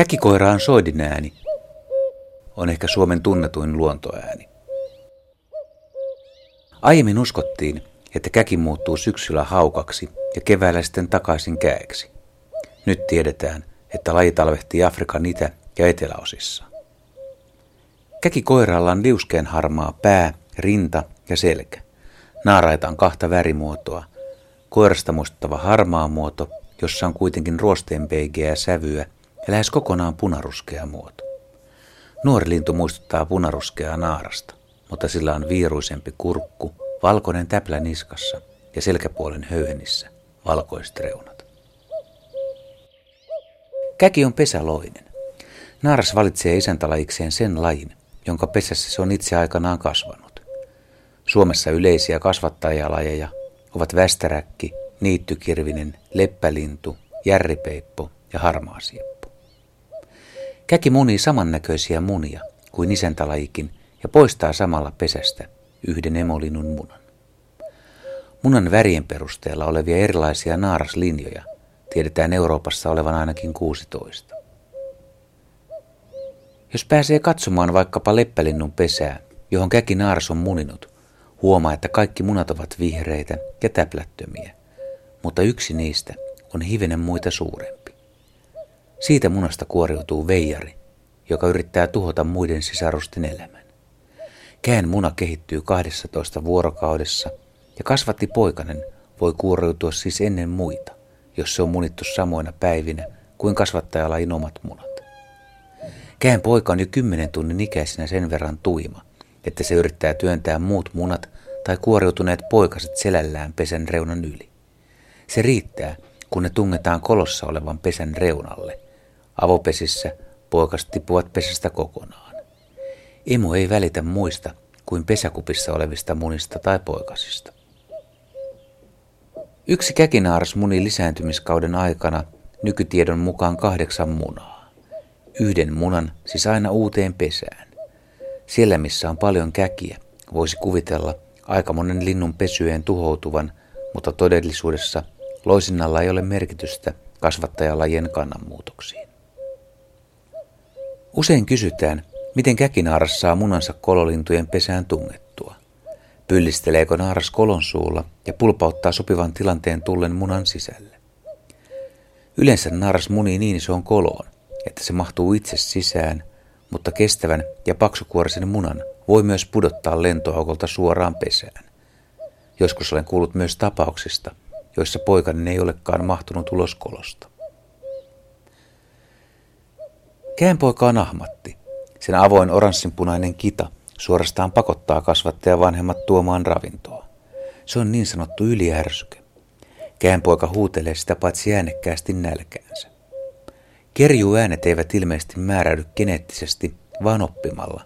Käkikoiraan soidin ääni on ehkä Suomen tunnetuin luontoääni. Aiemmin uskottiin, että käki muuttuu syksyllä haukaksi ja keväällä sitten takaisin käeksi. Nyt tiedetään, että laji talvehtii Afrikan itä- ja eteläosissa. Käkikoiralla on liuskeen harmaa pää, rinta ja selkä. Naaraita on kahta värimuotoa. Koirasta muistuttava harmaa muoto, jossa on kuitenkin ruosteenpeigeä sävyä ja lähes kokonaan punaruskea muoto. Nuori lintu muistuttaa punaruskeaa naarasta, mutta sillä on viiruisempi kurkku, valkoinen täplä niskassa ja selkäpuolen höyhenissä valkoiset reunat. Käki on pesäloinen. Naaras valitsee isäntälajikseen sen lajin, jonka pesässä se on itse aikanaan kasvanut. Suomessa yleisiä kasvattajalajeja ovat västäräkki, niittykirvinen, leppälintu, järripeippo ja harmaasieppo. Käki munii samannäköisiä munia kuin isäntälajikin ja poistaa samalla pesästä yhden emolinun munan. Munan värien perusteella olevia erilaisia naaraslinjoja tiedetään Euroopassa olevan ainakin 16. Jos pääsee katsomaan vaikkapa leppälinnun pesää, johon käki naaras on muninut, huomaa, että kaikki munat ovat vihreitä ja täplättömiä, mutta yksi niistä on hivenen muita suurempi. Siitä munasta kuoriutuu veijari, joka yrittää tuhota muiden sisarusten elämän. Kään muna kehittyy 12 vuorokaudessa ja kasvatti poikanen voi kuoriutua siis ennen muita, jos se on munittu samoina päivinä kuin kasvattajalla omat munat. Kään poika on jo kymmenen tunnin ikäisenä sen verran tuima, että se yrittää työntää muut munat tai kuoriutuneet poikaset selällään pesän reunan yli. Se riittää, kun ne tungetaan kolossa olevan pesän reunalle. Avopesissä poikaset tippuvat pesästä kokonaan. Emu ei välitä muista kuin pesäkupissa olevista munista tai poikasista. Yksi käkinaaras muni lisääntymiskauden aikana nykytiedon mukaan kahdeksan munaa. Yhden munan siis aina uuteen pesään. Siellä missä on paljon käkiä, voisi kuvitella aika monen linnun pesyjen tuhoutuvan, mutta todellisuudessa loisinnalla ei ole merkitystä kasvattajalajien kannanmuutoksiin. Usein kysytään, miten käkinaaras saa munansa kololintujen pesään tungettua. Pyllisteleekö naaras kolon suulla ja pulpauttaa sopivan tilanteen tullen munan sisälle. Yleensä naaras munii niin isoon koloon, että se mahtuu itse sisään, mutta kestävän ja paksukuorisen munan voi myös pudottaa lentoaukolta suoraan pesään. Joskus olen kuullut myös tapauksista, joissa poikainen ei olekaan mahtunut ulos kolosta. Käänpoika on ahmatti. Sen avoin oranssinpunainen kita suorastaan pakottaa kasvattaja vanhemmat tuomaan ravintoa. Se on niin sanottu yliärsyke. Käänpoika huutelee sitä paitsi äänekkäästi nälkäänsä. Kerjuäänet eivät ilmeisesti määräydy geneettisesti, vaan oppimalla.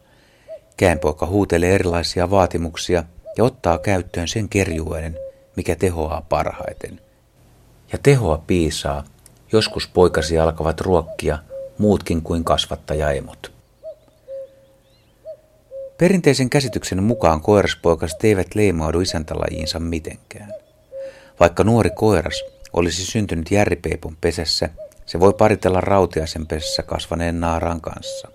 Käänpoika huutelee erilaisia vaatimuksia ja ottaa käyttöön sen kerjuäänen, mikä tehoaa parhaiten. Ja tehoa piisaa, joskus poikasi alkavat ruokkia muutkin kuin kasvattajaemot. Perinteisen käsityksen mukaan koiraspoikaset eivät leimaudu isäntälajiinsa mitenkään. Vaikka nuori koiras olisi syntynyt järripeipon pesässä – se voi paritella rautiaisen pesässä kasvaneen naaraan kanssa.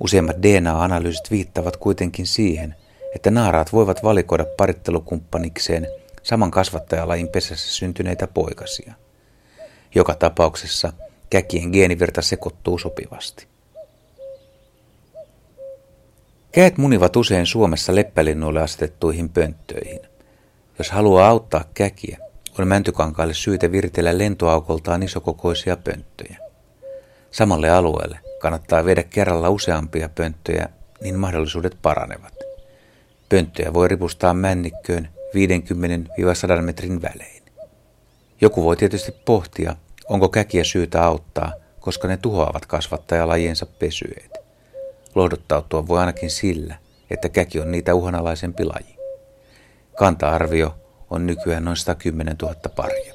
Useimmat DNA-analyysit viittavat kuitenkin siihen, että naaraat voivat valikoida parittelukumppanikseen saman kasvattajalajin pesässä syntyneitä poikasia. Joka tapauksessa käkien geenivirta sekoittuu sopivasti. Käät munivat usein Suomessa leppälinnuille asetettuihin pönttöihin. Jos haluaa auttaa käkiä, on mäntykankaalle syytä viritellä lentoaukoltaan isokokoisia pönttöjä. Samalle alueelle kannattaa viedä kerralla useampia pönttöjä, niin mahdollisuudet paranevat. Pönttöjä voi ripustaa männikköön 50-100 metrin välein. Joku voi tietysti pohtia, onko käkiä syytä auttaa, koska ne tuhoavat kasvattajalajiensa pesyet. Lohduttautua voi ainakin sillä, että käki on niitä uhanalaisempi laji. Kanta-arvio on nykyään noin 110 000 paria.